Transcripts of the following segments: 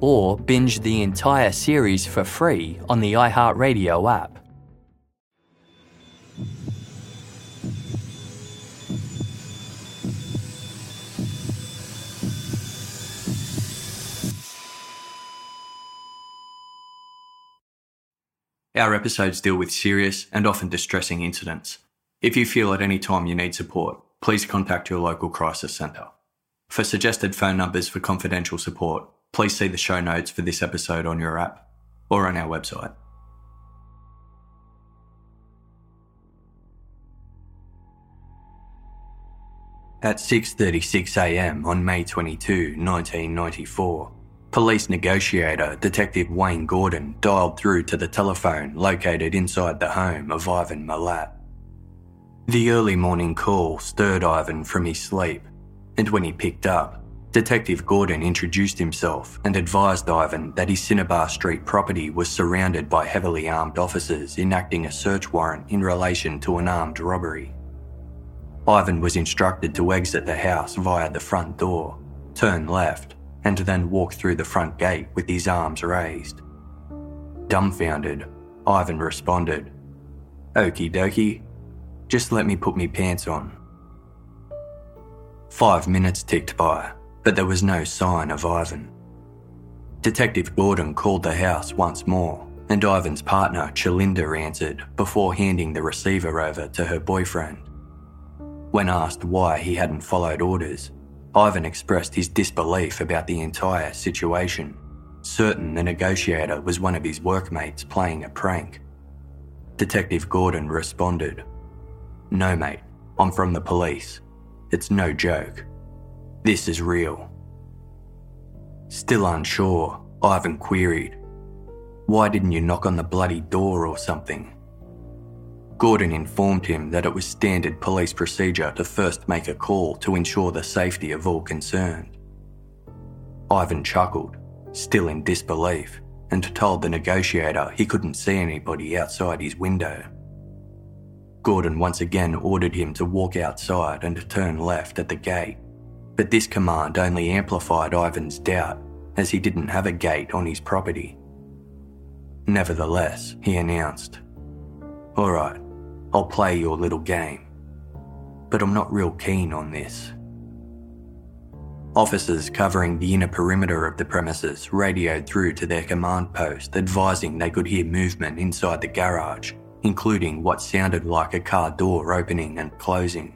or binge the entire series for free on the iHeartRadio app. Our episodes deal with serious and often distressing incidents. If you feel at any time you need support, please contact your local crisis centre. For suggested phone numbers for confidential support, please see the show notes for this episode on your app or on our website. At 6:36 a.m. on May 22, 1994, police negotiator Detective Wayne Gordon dialed through to the telephone located inside the home of Ivan Milat. The early morning call stirred Ivan from his sleep, and when he picked up, Detective Gordon introduced himself and advised Ivan that his Cinnabar Street property was surrounded by heavily armed officers enacting a search warrant in relation to an armed robbery. Ivan was instructed to exit the house via the front door, turn left, and then walk through the front gate with his arms raised. Dumbfounded, Ivan responded, Okie dokie, just let me put me pants on. Five minutes ticked by but there was no sign of Ivan. Detective Gordon called the house once more, and Ivan's partner, Chalinda, answered before handing the receiver over to her boyfriend. When asked why he hadn't followed orders, Ivan expressed his disbelief about the entire situation, certain the negotiator was one of his workmates playing a prank. Detective Gordon responded, No, mate, I'm from the police. It's no joke. This is real. Still unsure, Ivan queried, Why didn't you knock on the bloody door or something? Gordon informed him that it was standard police procedure to first make a call to ensure the safety of all concerned. Ivan chuckled, still in disbelief, and told the negotiator he couldn't see anybody outside his window. Gordon once again ordered him to walk outside and turn left at the gate. But this command only amplified Ivan's doubt, as he didn't have a gate on his property. Nevertheless, he announced, Alright, I'll play your little game. But I'm not real keen on this. Officers covering the inner perimeter of the premises radioed through to their command post advising they could hear movement inside the garage, including what sounded like a car door opening and closing.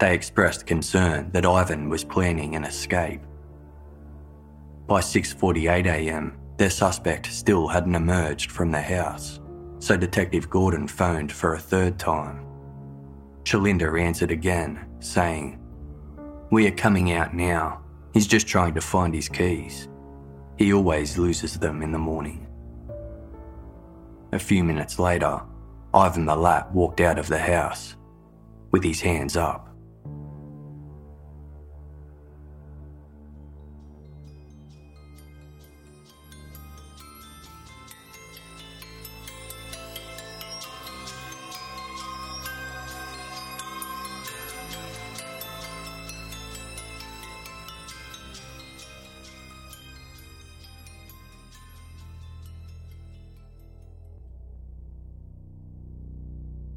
They expressed concern that Ivan was planning an escape. By 6:48 a.m., their suspect still hadn't emerged from the house, so Detective Gordon phoned for a third time. Chalinda answered again, saying, "We are coming out now. He's just trying to find his keys. He always loses them in the morning." A few minutes later, Ivan the Milat walked out of the house with his hands up.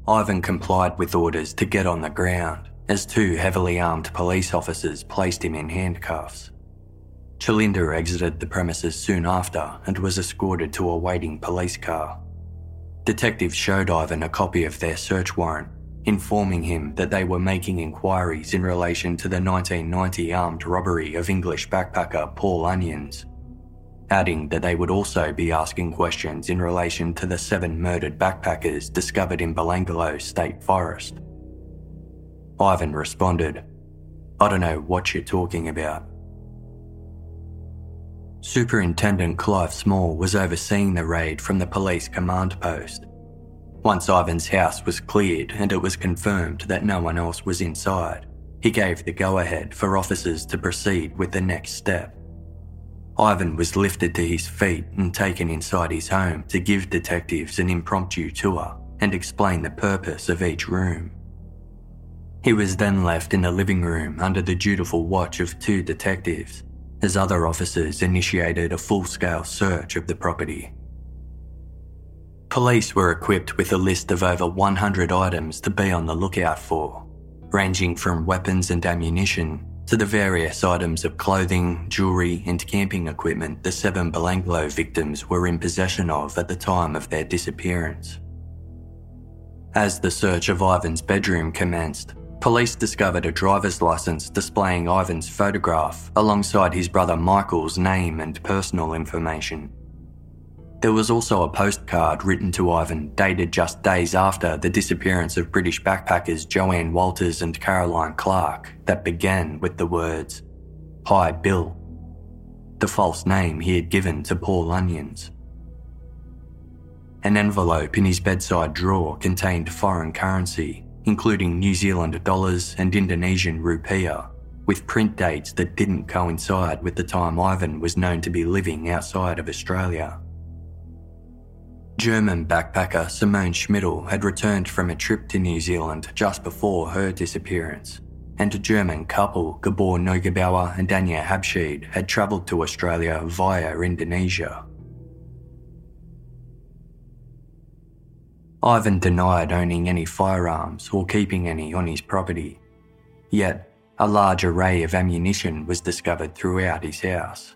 Ivan complied with orders to get on the ground as two heavily armed police officers placed him in handcuffs. Chalinda exited the premises soon after and was escorted to a waiting police car. Detectives showed Ivan a copy of their search warrant, informing him that they were making inquiries in relation to the 1990 armed robbery of English backpacker Paul Onions, adding that they would also be asking questions in relation to the seven murdered backpackers discovered in Belanglo State Forest. Ivan responded, I don't know what you're talking about. Superintendent Clive Small was overseeing the raid from the police command post. Once Ivan's house was cleared and it was confirmed that no one else was inside, he gave the go ahead for officers to proceed with the next step. Ivan was lifted to his feet and taken inside his home to give detectives an impromptu tour and explain the purpose of each room. He was then left in the living room under the dutiful watch of two detectives, as other officers initiated a full scale search of the property. Police were equipped with a list of over 100 items to be on the lookout for, ranging from weapons and ammunition to the various items of clothing, jewellery, and camping equipment the seven Belanglo victims were in possession of at the time of their disappearance. As the search of Ivan's bedroom commenced, police discovered a driver's license displaying Ivan's photograph alongside his brother Michael's name and personal information. There was also a postcard written to Ivan dated just days after the disappearance of British backpackers Joanne Walters and Caroline Clarke that began with the words, Hi Bill, the false name he had given to Paul Onions. An envelope in his bedside drawer contained foreign currency, including New Zealand dollars and Indonesian rupiah, with print dates that didn't coincide with the time Ivan was known to be living outside of Australia. German backpacker Simone Schmidl had returned from a trip to New Zealand just before her disappearance, and a German couple, Gabor Neugebauer and Anya Habschied, had travelled to Australia via Indonesia. Ivan denied owning any firearms or keeping any on his property. Yet, a large array of ammunition was discovered throughout his house.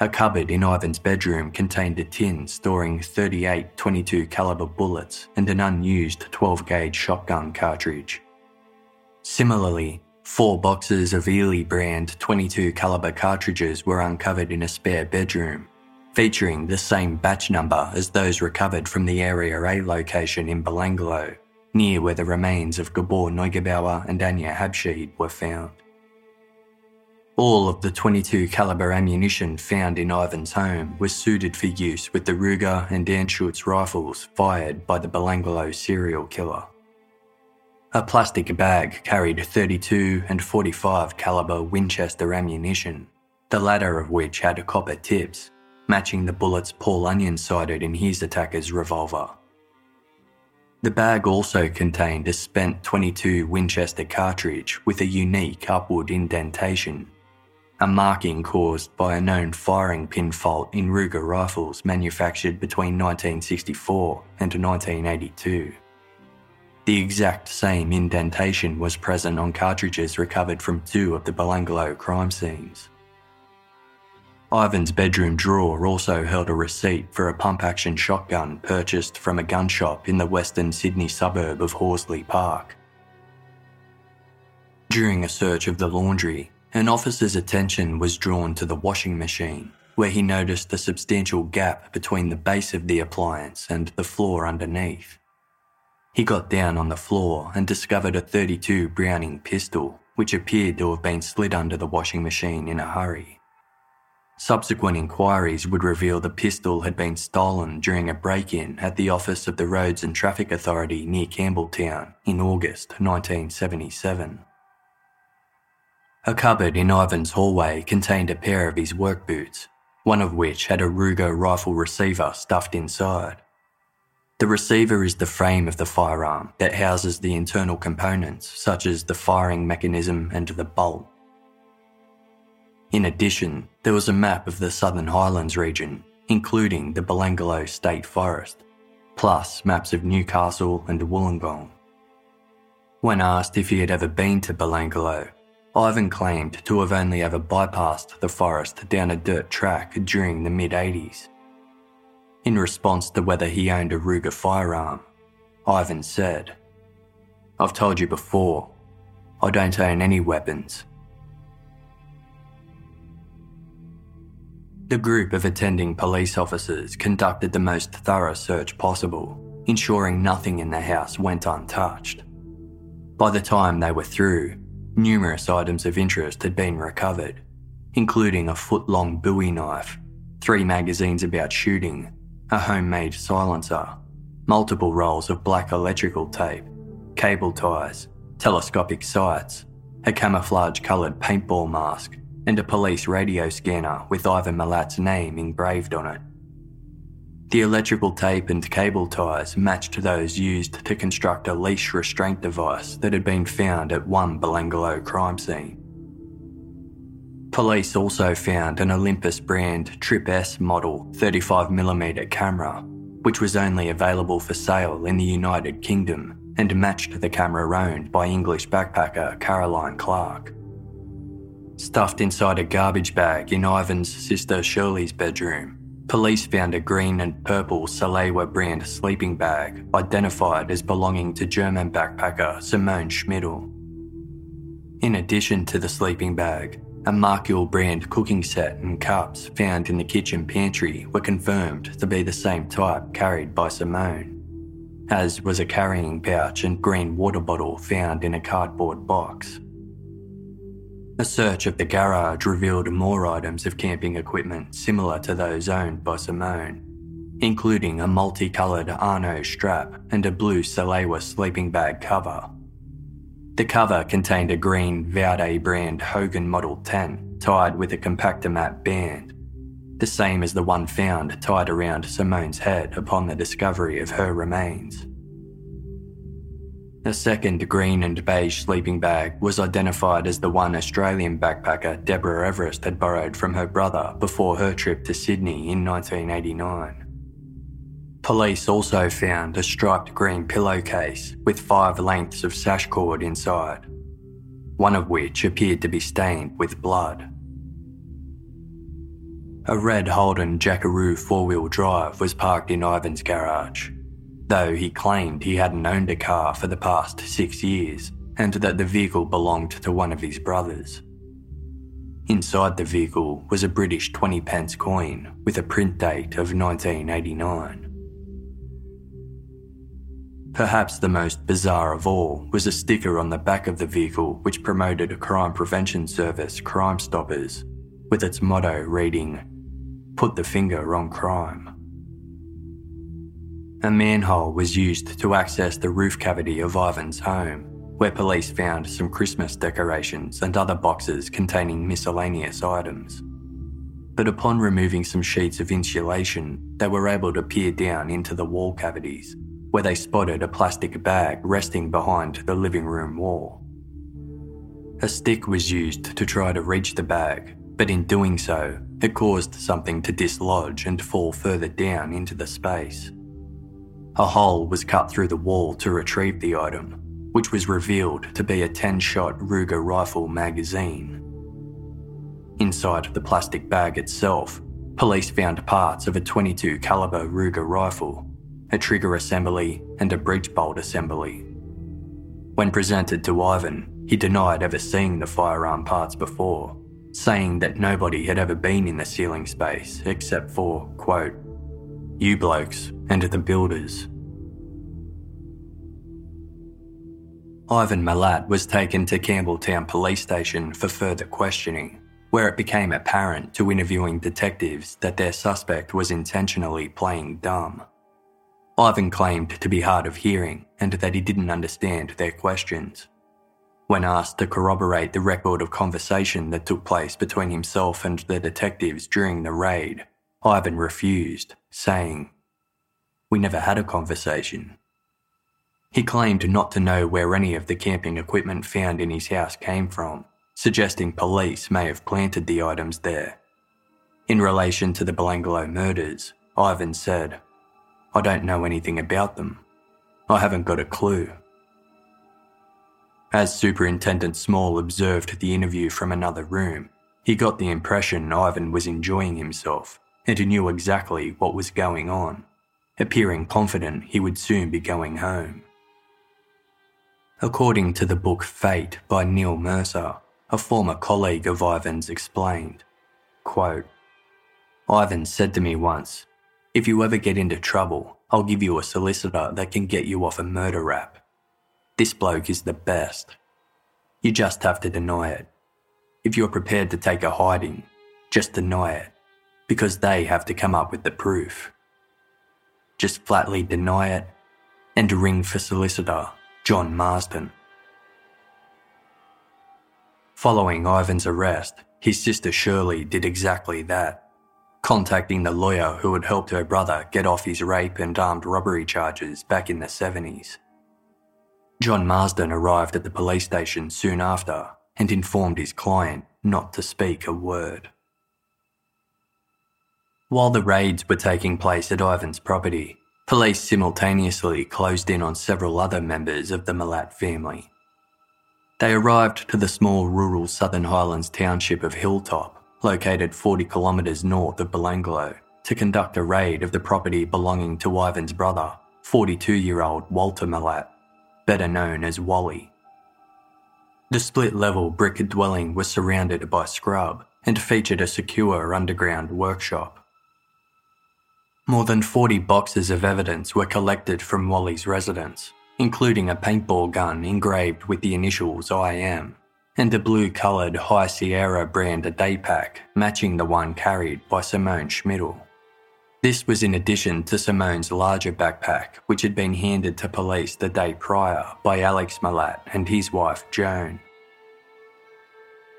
A cupboard in Ivan's bedroom contained a tin storing 38 22 caliber bullets and an unused 12 gauge shotgun cartridge. Similarly, four boxes of Eley brand 22 caliber cartridges were uncovered in a spare bedroom, featuring the same batch number as those recovered from the Area A location in Belanglo, near where the remains of Gabor Neugebauer and Anya Habschied were found. All of the 22 caliber ammunition found in Ivan's home was suited for use with the Ruger and Anschutz rifles fired by the Belanglo serial killer. A plastic bag carried 32 and 45 caliber Winchester ammunition, the latter of which had copper tips, matching the bullets Paul Onion sighted in his attacker's revolver. The bag also contained a spent 22 Winchester cartridge with a unique upward indentation a marking caused by a known firing pin fault in Ruger rifles manufactured between 1964 and 1982. The exact same indentation was present on cartridges recovered from two of the Belanglo crime scenes. Ivan's bedroom drawer also held a receipt for a pump action shotgun purchased from a gun shop in the western Sydney suburb of Horsley Park. During a search of the laundry, an officer's attention was drawn to the washing machine, where he noticed a substantial gap between the base of the appliance and the floor underneath. He got down on the floor and discovered a 32 Browning pistol, which appeared to have been slid under the washing machine in a hurry. Subsequent inquiries would reveal the pistol had been stolen during a break in at the office of the Roads and Traffic Authority near Campbelltown in August 1977. A cupboard in Ivan's hallway contained a pair of his work boots, one of which had a Ruger rifle receiver stuffed inside. The receiver is the frame of the firearm that houses the internal components, such as the firing mechanism and the bolt. In addition, there was a map of the Southern Highlands region, including the Belanglo State Forest, plus maps of Newcastle and Wollongong. When asked if he had ever been to Belanglo, Ivan claimed to have only ever bypassed the forest down a dirt track during the mid 80s. In response to whether he owned a Ruger firearm, Ivan said, I've told you before, I don't own any weapons. The group of attending police officers conducted the most thorough search possible, ensuring nothing in the house went untouched. By the time they were through, numerous items of interest had been recovered, including a foot long bowie knife, three magazines about shooting, a homemade silencer, multiple rolls of black electrical tape, cable ties, telescopic sights, a camouflage coloured paintball mask, and a police radio scanner with Ivan Milat's name engraved on it. The electrical tape and cable ties matched those used to construct a leash restraint device that had been found at one Belanglo crime scene. Police also found an Olympus brand Trip S model 35mm camera, which was only available for sale in the United Kingdom and matched the camera owned by English backpacker Caroline Clarke. Stuffed inside a garbage bag in Ivan's sister Shirley's bedroom, police found a green and purple Salewa brand sleeping bag identified as belonging to German backpacker Simone Schmidl. In addition to the sleeping bag, a Markill brand cooking set and cups found in the kitchen pantry were confirmed to be the same type carried by Simone, as was a carrying pouch and green water bottle found in a cardboard box. A search of the garage revealed more items of camping equipment similar to those owned by Simone, including a multicoloured Arno strap and a blue Salewa sleeping bag cover. The cover contained a green Vaude brand Hogan Model 10 tied with a Compactomat band, the same as the one found tied around Simone's head upon the discovery of her remains. A second green and beige sleeping bag was identified as the one Australian backpacker Deborah Everest had borrowed from her brother before her trip to Sydney in 1989. Police also found a striped green pillowcase with five lengths of sash cord inside, one of which appeared to be stained with blood. A red Holden Jackaroo four wheel drive was parked in Ivan's garage though he claimed he hadn't owned a car for the past six years and that the vehicle belonged to one of his brothers. Inside the vehicle was a British 20 pence coin with a print date of 1989. Perhaps the most bizarre of all was a sticker on the back of the vehicle which promoted a crime prevention service, Crime Stoppers, with its motto reading, Put the finger on crime. A manhole was used to access the roof cavity of Ivan's home, where police found some Christmas decorations and other boxes containing miscellaneous items. But upon removing some sheets of insulation, they were able to peer down into the wall cavities, where they spotted a plastic bag resting behind the living room wall. A stick was used to try to reach the bag, but in doing so, it caused something to dislodge and fall further down into the space. A hole was cut through the wall to retrieve the item, which was revealed to be a 10 shot Ruger rifle magazine. Inside the plastic bag itself, police found parts of a 22 caliber Ruger rifle, a trigger assembly, and a breech bolt assembly. When presented to Ivan, he denied ever seeing the firearm parts before, saying that nobody had ever been in the ceiling space except for, quote, you blokes, and the builders. Ivan Milat was taken to Campbelltown Police Station for further questioning, where it became apparent to interviewing detectives that their suspect was intentionally playing dumb. Ivan claimed to be hard of hearing and that he didn't understand their questions. When asked to corroborate the record of conversation that took place between himself and the detectives during the raid, Ivan refused, saying, We never had a conversation. He claimed not to know where any of the camping equipment found in his house came from, suggesting police may have planted the items there. In relation to the Belanglo murders, Ivan said, I don't know anything about them. I haven't got a clue. As Superintendent Small observed the interview from another room, he got the impression Ivan was enjoying himself and he knew exactly what was going on, appearing confident he would soon be going home. According to the book Fate by Neil Mercer, a former colleague of Ivan's explained, quote, Ivan said to me once, if you ever get into trouble, I'll give you a solicitor that can get you off a murder rap. This bloke is the best. You just have to deny it. If you're prepared to take a hiding, just deny it, because they have to come up with the proof. Just flatly deny it and ring for solicitor John Marsden. Following Ivan's arrest, his sister Shirley did exactly that, contacting the lawyer who had helped her brother get off his rape and armed robbery charges back in the 70s. John Marsden arrived at the police station soon after and informed his client not to speak a word. While the raids were taking place at Ivan's property, Police simultaneously closed in on several other members of the Milat family. They arrived to the small rural Southern Highlands township of Hilltop, located 40 kilometres north of Belanglo, to conduct a raid of the property belonging to Ivan's brother, 42 year old Walter Milat, better known as Wally. The split level brick dwelling was surrounded by scrub and featured a secure underground workshop. More than 40 boxes of evidence were collected from Wally's residence, including a paintball gun engraved with the initials IM and a blue coloured High Sierra brand day pack matching the one carried by Simone Schmidl. This was in addition to Simone's larger backpack, which had been handed to police the day prior by Alex Milat and his wife Joan.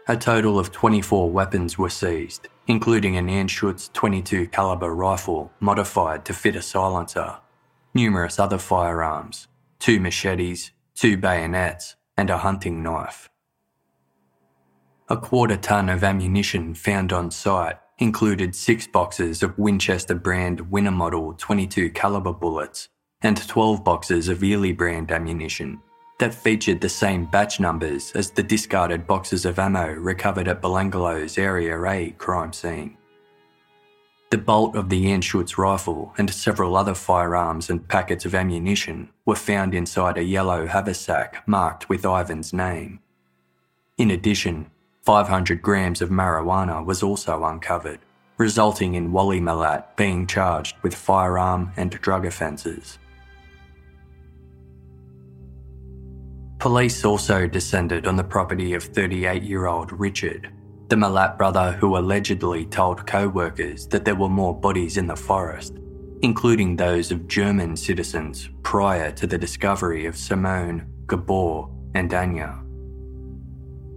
A total of 24 weapons were seized, including an Anschutz 22 caliber rifle modified to fit a silencer, numerous other firearms, two machetes, two bayonets, and a hunting knife. A quarter ton of ammunition found on site included six boxes of Winchester brand Winner model 22 caliber bullets and 12 boxes of Eley brand ammunition that featured the same batch numbers as the discarded boxes of ammo recovered at Belanglo's Area A crime scene. The bolt of the Anschutz rifle and several other firearms and packets of ammunition were found inside a yellow haversack marked with Ivan's name. In addition, 500 grams of marijuana was also uncovered, resulting in Wally Milat being charged with firearm and drug offences. Police also descended on the property of 38 year old Richard, the Milat brother who allegedly told co workers that there were more bodies in the forest, including those of German citizens prior to the discovery of Simone, Gabor, and Anya.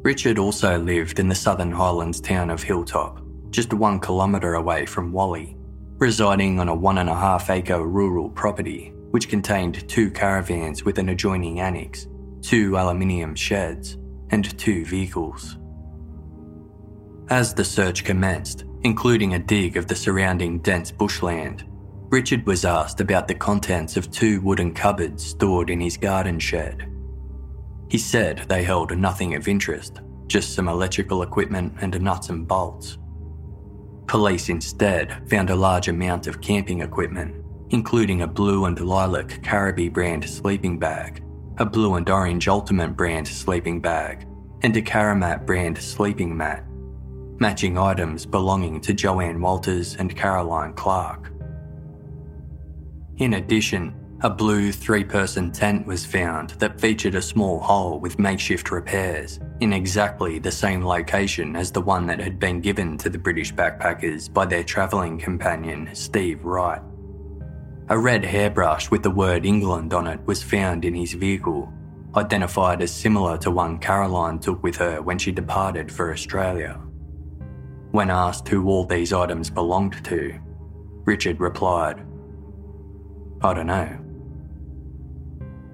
Richard also lived in the southern highlands town of Hilltop, just one kilometre away from Wally, residing on a one and a half acre rural property which contained two caravans with an adjoining annex two aluminium sheds, and two vehicles. As the search commenced, including a dig of the surrounding dense bushland, Richard was asked about the contents of two wooden cupboards stored in his garden shed. He said they held nothing of interest, just some electrical equipment and nuts and bolts. Police instead found a large amount of camping equipment, including a blue and lilac Caribbee brand sleeping bag a blue and orange Ultimate brand sleeping bag, and a Karrimat brand sleeping mat, matching items belonging to Joanne Walters and Caroline Clarke. In addition, a blue three person tent was found that featured a small hole with makeshift repairs in exactly the same location as the one that had been given to the British backpackers by their travelling companion Steve Wright. A red hairbrush with the word England on it was found in his vehicle, identified as similar to one Caroline took with her when she departed for Australia. When asked who all these items belonged to, Richard replied, I don't know.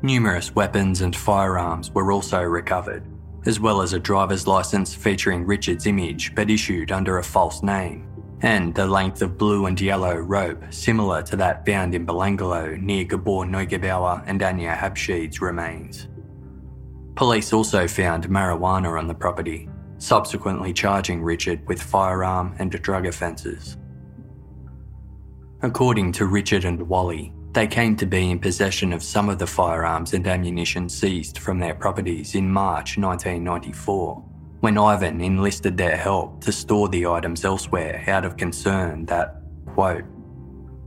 Numerous weapons and firearms were also recovered, as well as a driver's license featuring Richard's image but issued under a false name and the length of blue and yellow rope similar to that found in Belanglo near Gabor Neugebauer and Anya Habschied's remains. Police also found marijuana on the property, subsequently charging Richard with firearm and drug offences. According to Richard and Wally, They came to be in possession of some of the firearms and ammunition seized from their properties in March 1994, when Ivan enlisted their help to store the items elsewhere out of concern that, quote,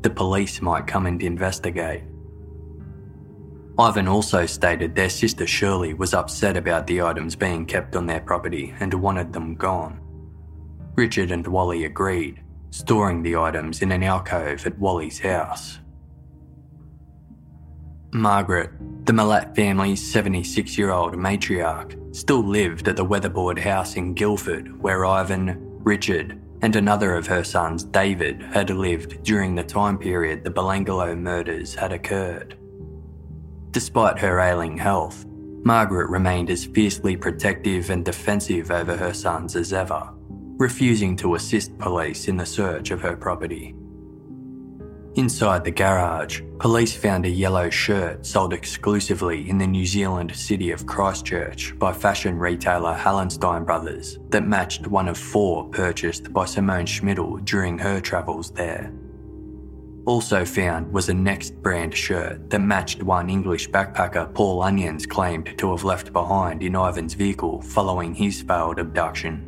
the police might come and investigate. Ivan also stated their sister Shirley was upset about the items being kept on their property and wanted them gone. Richard and Wally agreed, storing the items in an alcove at Wally's house. Margaret, the Milat family's 76 year old matriarch, still lived at the weatherboard house in Guildford where Ivan, Richard, and another of her sons, David, had lived during the time period the Belanglo murders had occurred. Despite her ailing health, Margaret remained as fiercely protective and defensive over her sons as ever, refusing to assist police in the search of her property. Inside the garage, police found a yellow shirt sold exclusively in the New Zealand city of Christchurch by fashion retailer Hallenstein Brothers that matched one of four purchased by Simone Schmidl during her travels there. Also found was a Next brand shirt that matched one English backpacker Paul Onions claimed to have left behind in Ivan's vehicle following his failed abduction.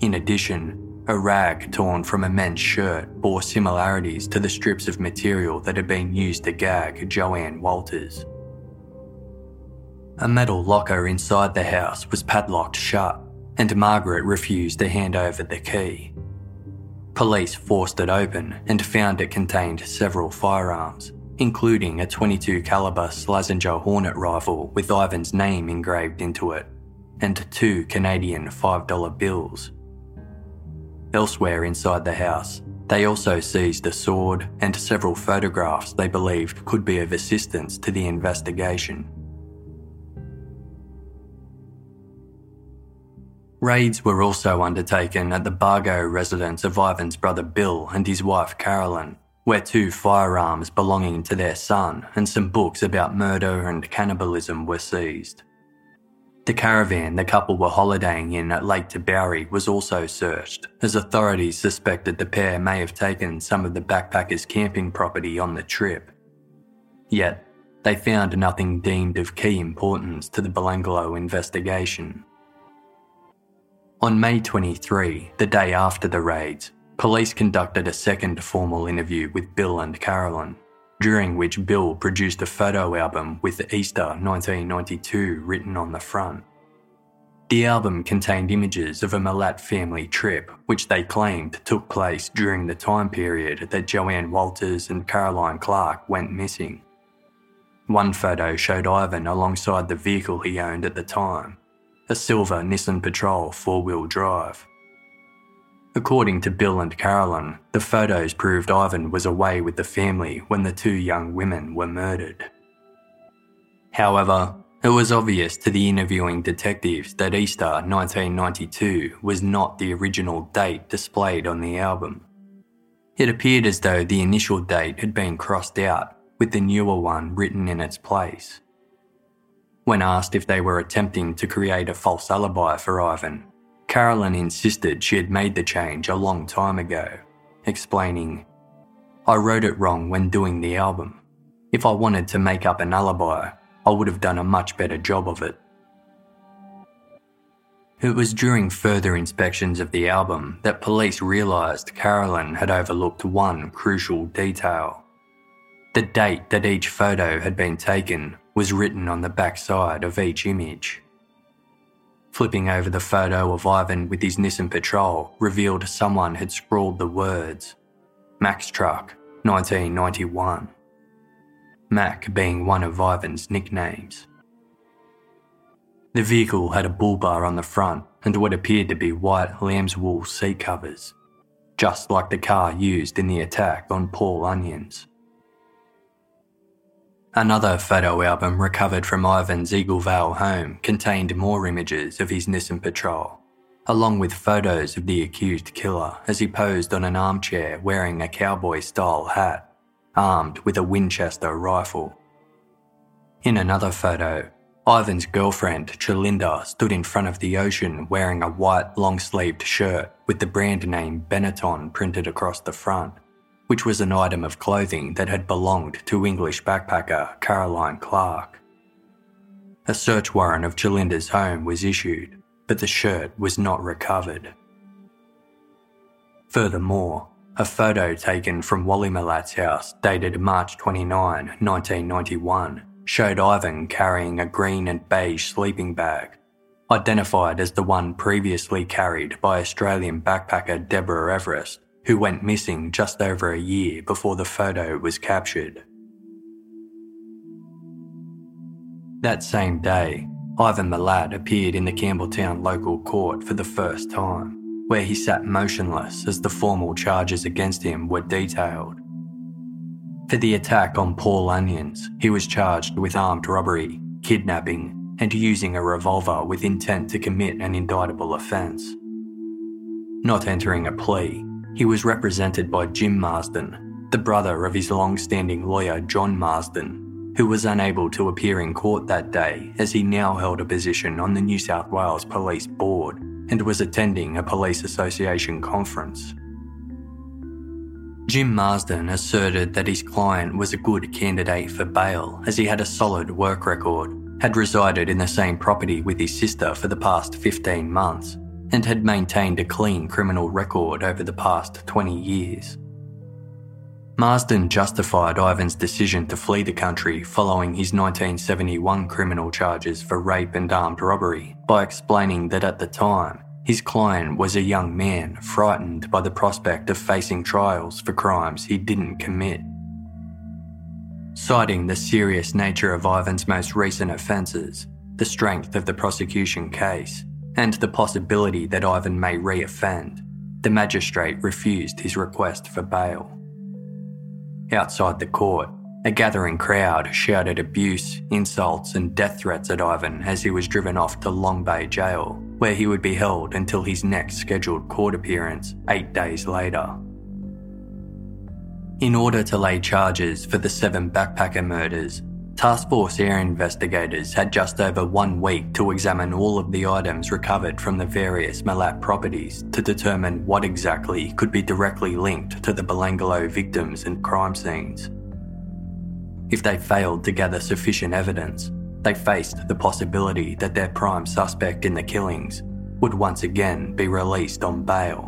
In addition, a rag torn from a men's shirt bore similarities to the strips of material that had been used to gag Joanne Walters. A metal locker inside the house was padlocked shut, and Margaret refused to hand over the key. Police forced it open and found it contained several firearms, including a 22 caliber Slazenger Hornet rifle with Ivan's name engraved into it, and two Canadian $5 bills. Elsewhere inside the house, they also seized a sword and several photographs they believed could be of assistance to the investigation. Raids were also undertaken at the Bargo residence of Ivan's brother Bill and his wife Carolyn, where two firearms belonging to their son and some books about murder and cannibalism were seized. The caravan the couple were holidaying in at Lake Tabourie was also searched, as authorities suspected the pair may have taken some of the backpackers' camping property on the trip. Yet, they found nothing deemed of key importance to the Belanglo investigation. On May 23, the day after the raids, police conducted a second formal interview with Bill and Carolyn during which Bill produced a photo album with the Easter 1992 written on the front. The album contained images of a Milat family trip, which they claimed took place during the time period that Joanne Walters and Caroline Clarke went missing. One photo showed Ivan alongside the vehicle he owned at the time, a silver Nissan Patrol four wheel drive. According to Bill and Carolyn, the photos proved Ivan was away with the family when the two young women were murdered. However, it was obvious to the interviewing detectives that Easter 1992 was not the original date displayed on the album. It appeared as though the initial date had been crossed out, with the newer one written in its place. When asked if they were attempting to create a false alibi for Ivan, Carolyn insisted she had made the change a long time ago, explaining, I wrote it wrong when doing the album. If I wanted to make up an alibi, I would have done a much better job of it. It was during further inspections of the album that police realised Carolyn had overlooked one crucial detail. The date that each photo had been taken was written on the backside of each image. Flipping over the photo of Ivan with his Nissan Patrol revealed someone had scrawled the words Max Truck, 1991. Mac being one of Ivan's nicknames. The vehicle had a bull bar on the front and what appeared to be white lamb's wool seat covers, just like the car used in the attack on Paul Onions. Another photo album recovered from Ivan's Eagle Vale home contained more images of his Nissan Patrol, along with photos of the accused killer as he posed on an armchair wearing a cowboy style hat, armed with a Winchester rifle. In another photo, Ivan's girlfriend, Chalinda, stood in front of the ocean wearing a white long sleeved shirt with the brand name Benetton printed across the front, which was an item of clothing that had belonged to English backpacker Caroline Clarke. A search warrant of Chalinda's home was issued, but the shirt was not recovered. Furthermore, a photo taken from Wally Milat's house dated March 29, 1991, showed Ivan carrying a green and beige sleeping bag, identified as the one previously carried by Australian backpacker Deborah Everest, who went missing just over a year before the photo was captured. That same day, Ivan Milat appeared in the Campbelltown local court for the first time where he sat motionless as the formal charges against him were detailed. For the attack on Paul Onions, he was charged with armed robbery, kidnapping, and using a revolver with intent to commit an indictable offence. Not entering a plea, he was represented by Jim Marsden, the brother of his long standing lawyer John Marsden, who was unable to appear in court that day as he now held a position on the New South Wales Police Board and was attending a police association conference. Jim Marsden asserted that his client was a good candidate for bail as he had a solid work record, had resided in the same property with his sister for the past 15 months, and had maintained a clean criminal record over the past 20 years. Marsden justified Ivan's decision to flee the country following his 1971 criminal charges for rape and armed robbery by explaining that at the time, his client was a young man frightened by the prospect of facing trials for crimes he didn't commit. Citing the serious nature of Ivan's most recent offences, the strength of the prosecution case, and the possibility that Ivan may reoffend, the magistrate refused his request for bail. Outside the court, a gathering crowd shouted abuse, insults, and death threats at Ivan as he was driven off to Long Bay Jail, where he would be held until his next scheduled court appearance eight days later. In order to lay charges for the seven backpacker murders, Task Force Air investigators had just over one week to examine all of the items recovered from the various Milat properties to determine what exactly could be directly linked to the Belanglo victims and crime scenes. If they failed to gather sufficient evidence, they faced the possibility that their prime suspect in the killings would once again be released on bail.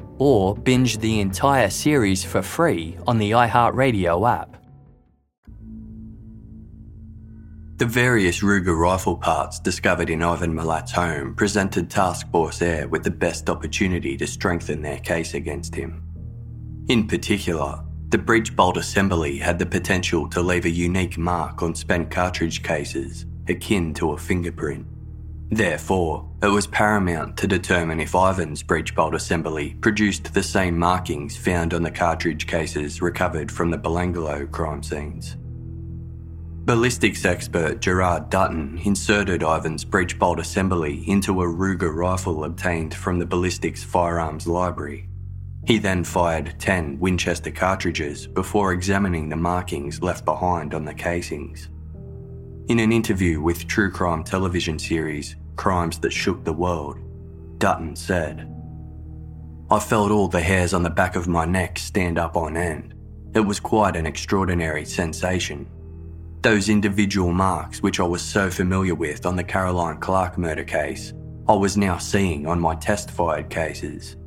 or binge the entire series for free on the iHeartRadio app. The various Ruger rifle parts discovered in Ivan Milat's home presented Task Force Air with the best opportunity to strengthen their case against him. In particular, the breech bolt assembly had the potential to leave a unique mark on spent cartridge cases, akin to a fingerprint. Therefore, it was paramount to determine if Ivan's breech bolt assembly produced the same markings found on the cartridge cases recovered from the Belanglo crime scenes. Ballistics expert Gerard Dutton inserted Ivan's breech bolt assembly into a Ruger rifle obtained from the ballistics firearms library. He then fired 10 Winchester cartridges before examining the markings left behind on the casings. In an interview with true crime television series crimes that shook the world, Dutton said, I felt all the hairs on the back of my neck stand up on end. It was quite an extraordinary sensation. Those individual marks, which I was so familiar with on the Caroline Clarke murder case, I was now seeing on my test fired cases.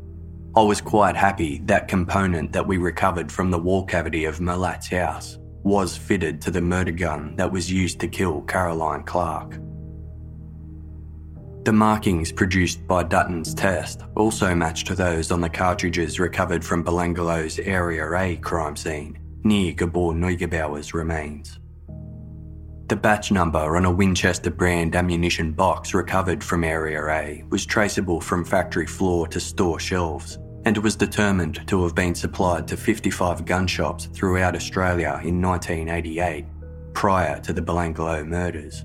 I was quite happy that component that we recovered from the wall cavity of Milat's house, was fitted to the murder gun that was used to kill Caroline Clarke. The markings produced by Dutton's test also matched those on the cartridges recovered from Belanglo's Area A crime scene near Gabor Neugebauer's remains. The batch number on a Winchester brand ammunition box recovered from Area A was traceable from factory floor to store shelves and was determined to have been supplied to 55 gun shops throughout Australia in 1988, prior to the Belangolo murders.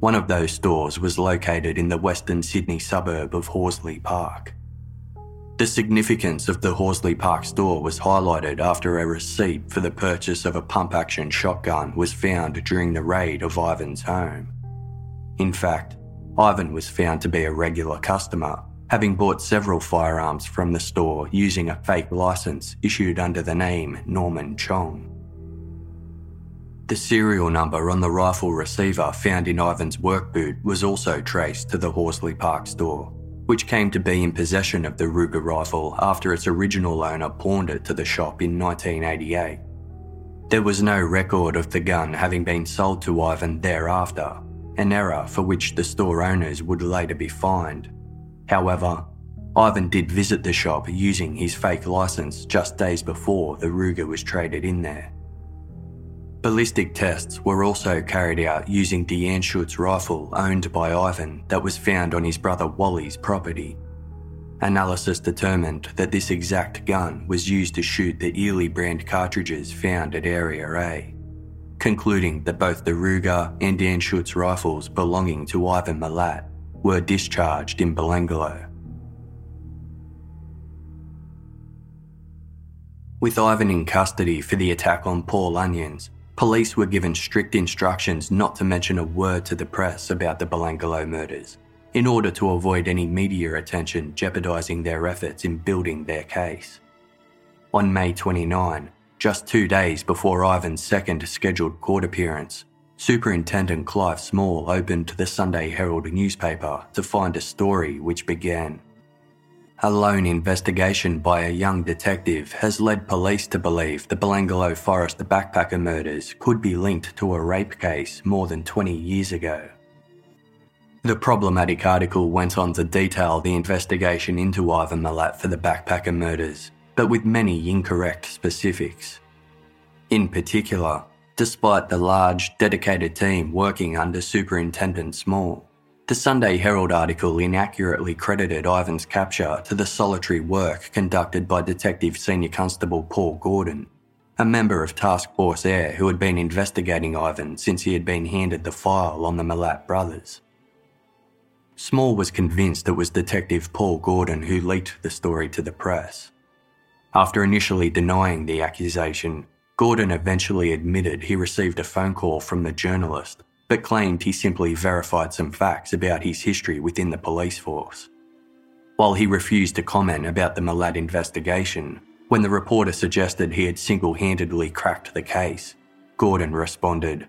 One of those stores was located in the Western Sydney suburb of Horsley Park. The significance of the Horsley Park store was highlighted after a receipt for the purchase of a pump action shotgun was found during the raid of Ivan's home. In fact, Ivan was found to be a regular customer, having bought several firearms from the store using a fake license issued under the name Norman Chong. The serial number on the rifle receiver found in Ivan's work boot was also traced to the Horsley Park store, which came to be in possession of the Ruger rifle after its original owner pawned it to the shop in 1988. There was no record of the gun having been sold to Ivan thereafter, an error for which the store owners would later be fined. However, Ivan did visit the shop using his fake license just days before the Ruger was traded in there. Ballistic tests were also carried out using the Anschutz rifle owned by Ivan that was found on his brother Wally's property. Analysis determined that this exact gun was used to shoot the Eley brand cartridges found at Area A, concluding that both the Ruger and Anschutz rifles belonging to Ivan Milat were discharged in Belanglo. With Ivan in custody for the attack on Paul Onions, Police were given strict instructions not to mention a word to the press about the Belanglo murders, in order to avoid any media attention jeopardising their efforts in building their case. On May 29, just two days before Ivan's second scheduled court appearance, Superintendent Clive Small opened the Sunday Herald newspaper to find a story which began a lone investigation by a young detective has led police to believe the Belanglo Forest backpacker murders could be linked to a rape case more than 20 years ago. The problematic article went on to detail the investigation into Ivan Milat for the backpacker murders, but with many incorrect specifics. In particular, despite the large, dedicated team working under Superintendent Small, the Sunday Herald article inaccurately credited Ivan's capture to the solitary work conducted by Detective Senior Constable Paul Gordon, a member of Task Force Air who had been investigating Ivan since he had been handed the file on the Milat brothers. Small was convinced it was Detective Paul Gordon who leaked the story to the press. After initially denying the accusation, Gordon eventually admitted he received a phone call from the journalist but claimed he simply verified some facts about his history within the police force. While he refused to comment about the Milat investigation, when the reporter suggested he had single handedly cracked the case, Gordon responded,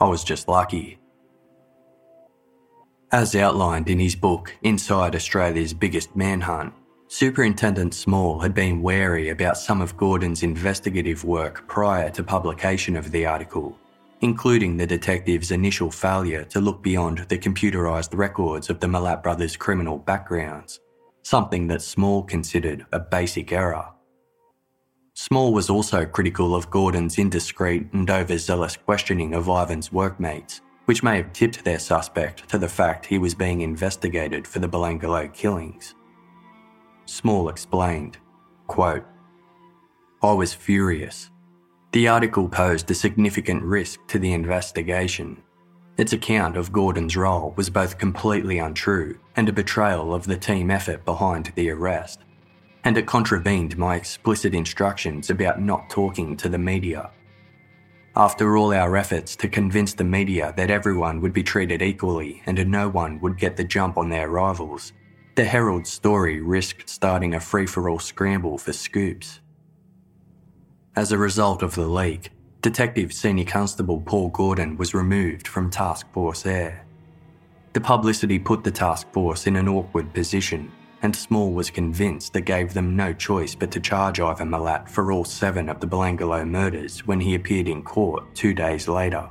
I was just lucky. As outlined in his book Inside Australia's Biggest Manhunt, Superintendent Small had been wary about some of Gordon's investigative work prior to publication of the article including the detective's initial failure to look beyond the computerised records of the Milat brothers' criminal backgrounds, something that Small considered a basic error. Small was also critical of Gordon's indiscreet and overzealous questioning of Ivan's workmates, which may have tipped their suspect to the fact he was being investigated for the Belanglo killings. Small explained, quote, I was furious the article posed a significant risk to the investigation. Its account of Gordon's role was both completely untrue and a betrayal of the team effort behind the arrest, and it contravened my explicit instructions about not talking to the media. After all our efforts to convince the media that everyone would be treated equally and no one would get the jump on their rivals, the Herald's story risked starting a free for all scramble for scoops. As a result of the leak, Detective Senior Constable Paul Gordon was removed from Task Force Air. The publicity put the task force in an awkward position, and Small was convinced that gave them no choice but to charge Ivan Milat for all seven of the Belanglo murders when he appeared in court two days later.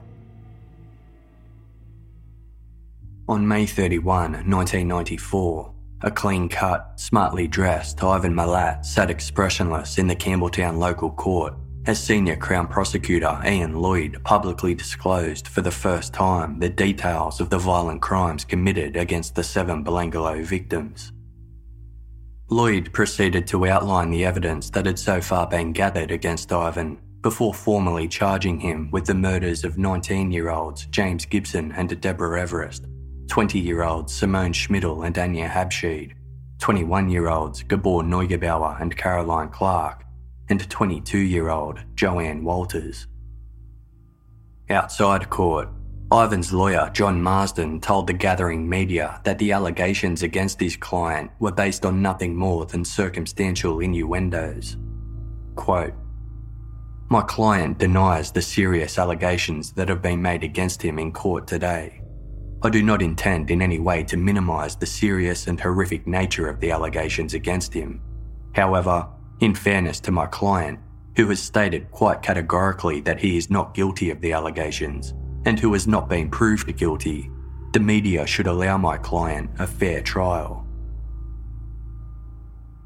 On May 31, 1994, a clean cut, smartly dressed Ivan Milat sat expressionless in the Campbelltown local court as senior Crown Prosecutor Ian Lloyd publicly disclosed for the first time the details of the violent crimes committed against the seven Belanglo victims. Lloyd proceeded to outline the evidence that had so far been gathered against Ivan before formally charging him with the murders of 19 year olds James Gibson and Deborah Everest, 20 year olds Simone Schmidl and Anya Habschied, 21 year olds Gabor Neugebauer and Caroline Clarke, and 22 year old Joanne Walters. Outside court, Ivan's lawyer, John Marsden, told the gathering media that the allegations against his client were based on nothing more than circumstantial innuendos. Quote, My client denies the serious allegations that have been made against him in court today. I do not intend in any way to minimise the serious and horrific nature of the allegations against him. However, in fairness to my client, who has stated quite categorically that he is not guilty of the allegations, and who has not been proved guilty, the media should allow my client a fair trial.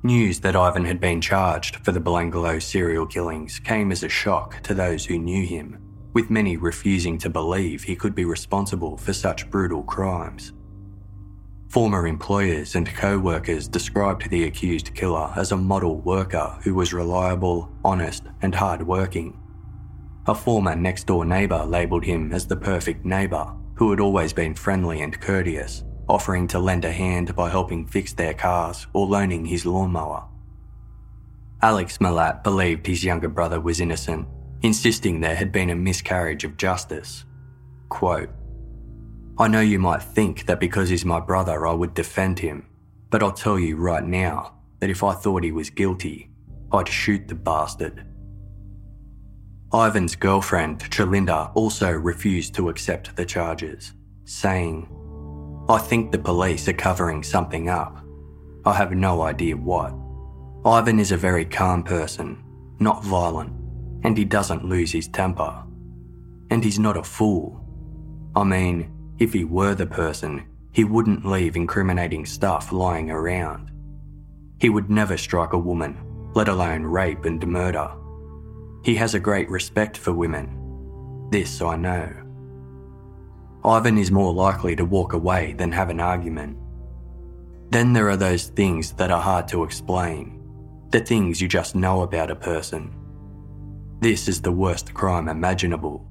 News that Ivan had been charged for the Belanglo serial killings came as a shock to those who knew him, with many refusing to believe he could be responsible for such brutal crimes. Former employers and co workers described the accused killer as a model worker who was reliable, honest, and hard working. A former next door neighbour labelled him as the perfect neighbour who had always been friendly and courteous, offering to lend a hand by helping fix their cars or loaning his lawnmower. Alex Milat believed his younger brother was innocent, insisting there had been a miscarriage of justice. Quote, I know you might think that because he's my brother I would defend him, but I'll tell you right now that if I thought he was guilty, I'd shoot the bastard. Ivan's girlfriend, Chalinda, also refused to accept the charges, saying, I think the police are covering something up. I have no idea what. Ivan is a very calm person, not violent, and he doesn't lose his temper. And he's not a fool. I mean, if he were the person, he wouldn't leave incriminating stuff lying around. He would never strike a woman, let alone rape and murder. He has a great respect for women. This I know. Ivan is more likely to walk away than have an argument. Then there are those things that are hard to explain, the things you just know about a person. This is the worst crime imaginable.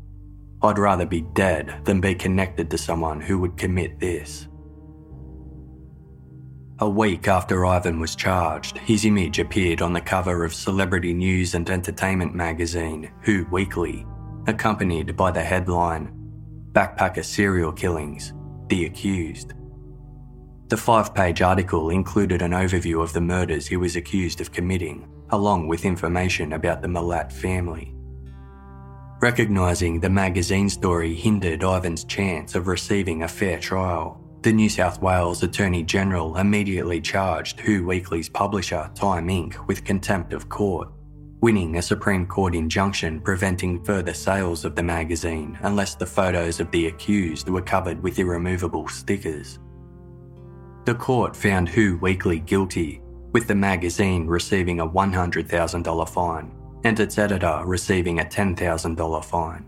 I'd rather be dead than be connected to someone who would commit this. A week after Ivan was charged, his image appeared on the cover of celebrity news and entertainment magazine Who Weekly, accompanied by the headline Backpacker Serial Killings The Accused. The five page article included an overview of the murders he was accused of committing, along with information about the Milat family. Recognising the magazine story hindered Ivan's chance of receiving a fair trial, the New South Wales Attorney General immediately charged Who Weekly's publisher, Time Inc., with contempt of court, winning a Supreme Court injunction preventing further sales of the magazine unless the photos of the accused were covered with irremovable stickers. The court found Who Weekly guilty, with the magazine receiving a $100,000 fine and its editor receiving a $10,000 fine.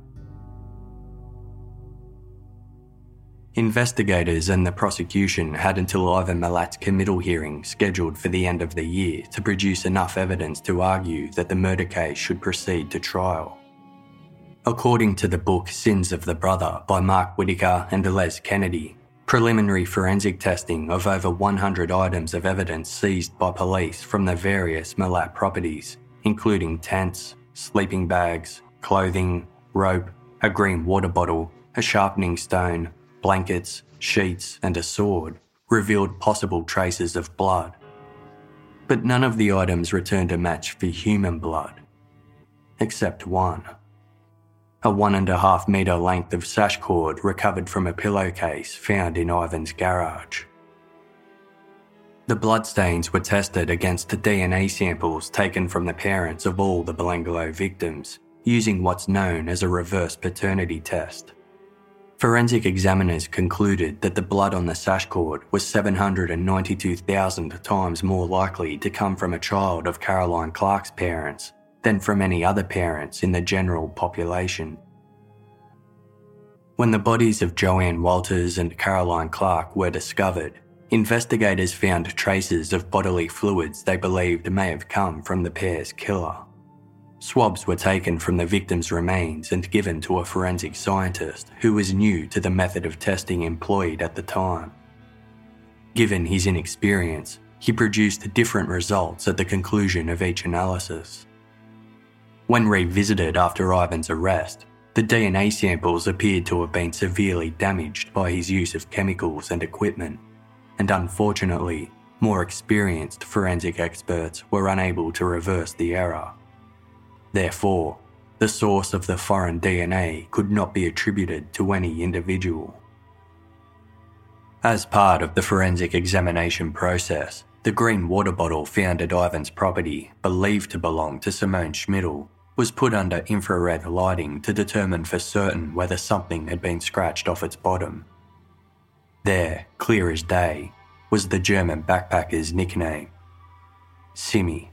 Investigators and the prosecution had until Ivan Milat's committal hearing scheduled for the end of the year to produce enough evidence to argue that the murder case should proceed to trial. According to the book Sins of the Brother by Mark Whitaker and Les Kennedy, preliminary forensic testing of over 100 items of evidence seized by police from the various Milat properties, including tents, sleeping bags, clothing, rope, a green water bottle, a sharpening stone, blankets, sheets, and a sword revealed possible traces of blood. But none of the items returned a match for human blood, except one. A one and a half metre length of sash cord recovered from a pillowcase found in Ivan's garage. The bloodstains were tested against the DNA samples taken from the parents of all the Belanglo victims, using what's known as a reverse paternity test. Forensic examiners concluded that the blood on the sash cord was 792,000 times more likely to come from a child of Caroline Clarke's parents than from any other parents in the general population. When the bodies of Joanne Walters and Caroline Clarke were discovered, investigators found traces of bodily fluids they believed may have come from the pair's killer. Swabs were taken from the victim's remains and given to a forensic scientist who was new to the method of testing employed at the time. Given his inexperience, he produced different results at the conclusion of each analysis. When revisited after Ivan's arrest, the DNA samples appeared to have been severely damaged by his use of chemicals and equipment, and unfortunately, more experienced forensic experts were unable to reverse the error. Therefore, the source of the foreign DNA could not be attributed to any individual. As part of the forensic examination process, the green water bottle found at Ivan's property, believed to belong to Simone Schmidl, was put under infrared lighting to determine for certain whether something had been scratched off its bottom. There, clear as day, was the German backpacker's nickname Simi.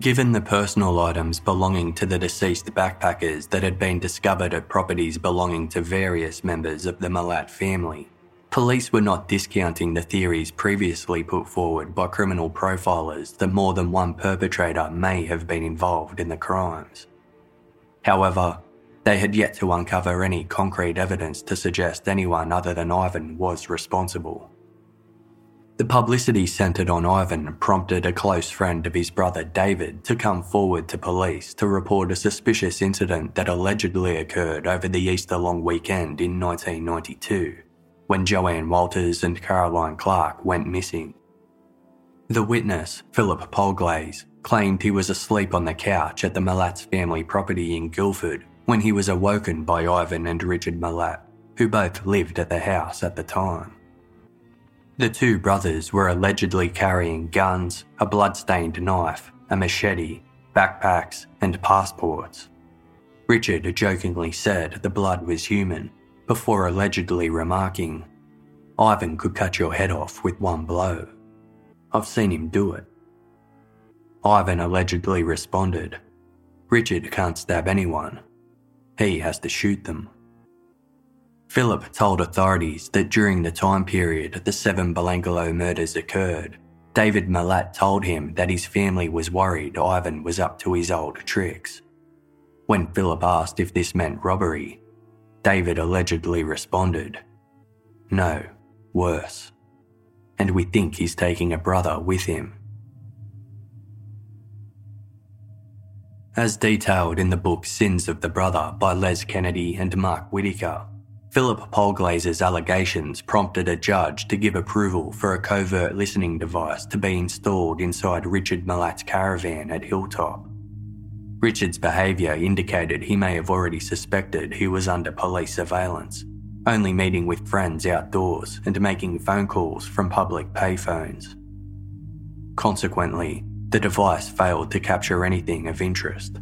Given the personal items belonging to the deceased backpackers that had been discovered at properties belonging to various members of the Milat family, police were not discounting the theories previously put forward by criminal profilers that more than one perpetrator may have been involved in the crimes. However, they had yet to uncover any concrete evidence to suggest anyone other than Ivan was responsible. The publicity centred on Ivan prompted a close friend of his brother David to come forward to police to report a suspicious incident that allegedly occurred over the Easter long weekend in 1992, when Joanne Walters and Caroline Clarke went missing. The witness, Philip Polglaze, claimed he was asleep on the couch at the Milat's family property in Guildford when he was awoken by Ivan and Richard Milat, who both lived at the house at the time. The two brothers were allegedly carrying guns, a blood-stained knife, a machete, backpacks, and passports. Richard jokingly said the blood was human, before allegedly remarking, Ivan could cut your head off with one blow. I've seen him do it. Ivan allegedly responded, Richard can't stab anyone. He has to shoot them. Philip told authorities that during the time period the seven Belanglo murders occurred, David Milat told him that his family was worried Ivan was up to his old tricks. When Philip asked if this meant robbery, David allegedly responded, No, worse. And we think he's taking a brother with him. As detailed in the book Sins of the Brother by Les Kennedy and Mark Whitaker, Philip Polglaze's allegations prompted a judge to give approval for a covert listening device to be installed inside Richard Milat's caravan at Hilltop. Richard's behaviour indicated he may have already suspected he was under police surveillance, only meeting with friends outdoors and making phone calls from public payphones. Consequently, the device failed to capture anything of interest.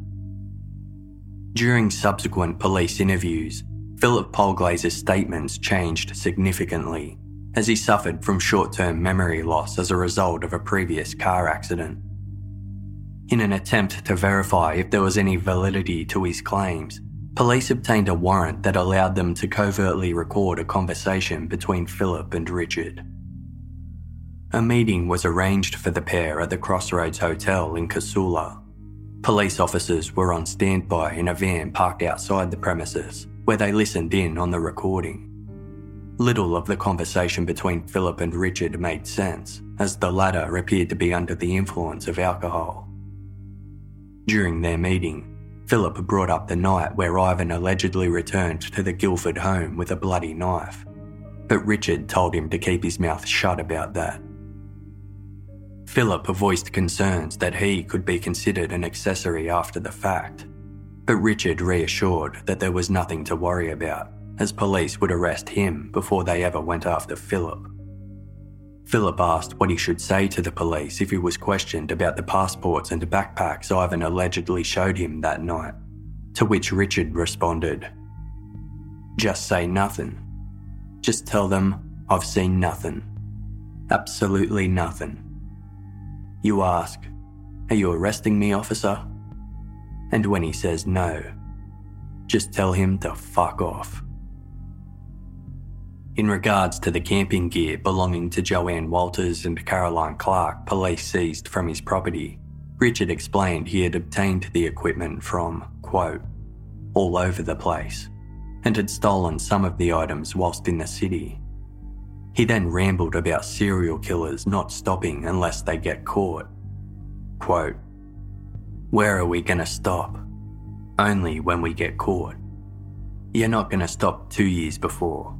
During subsequent police interviews, Philip Polglaze's statements changed significantly as he suffered from short term memory loss as a result of a previous car accident. In an attempt to verify if there was any validity to his claims, police obtained a warrant that allowed them to covertly record a conversation between Philip and Richard. A meeting was arranged for the pair at the Crossroads Hotel in Casula. Police officers were on standby in a van parked outside the premises where they listened in on the recording. Little of the conversation between Philip and Richard made sense, as the latter appeared to be under the influence of alcohol. During their meeting, Philip brought up the night where Ivan allegedly returned to the Guildford home with a bloody knife, but Richard told him to keep his mouth shut about that. Philip voiced concerns that he could be considered an accessory after the fact, but Richard reassured that there was nothing to worry about, as police would arrest him before they ever went after Philip. Philip asked what he should say to the police if he was questioned about the passports and backpacks Ivan allegedly showed him that night, to which Richard responded, Just say nothing. Just tell them I've seen nothing. Absolutely nothing. You ask, Are you arresting me, officer? And when he says no, just tell him to fuck off. In regards to the camping gear belonging to Joanne Walters and Caroline Clarke, police seized from his property, Richard explained he had obtained the equipment from, quote, all over the place, and had stolen some of the items whilst in the city. He then rambled about serial killers not stopping unless they get caught. Quote, Where are we going to stop? Only when we get caught. You're not going to stop two years before.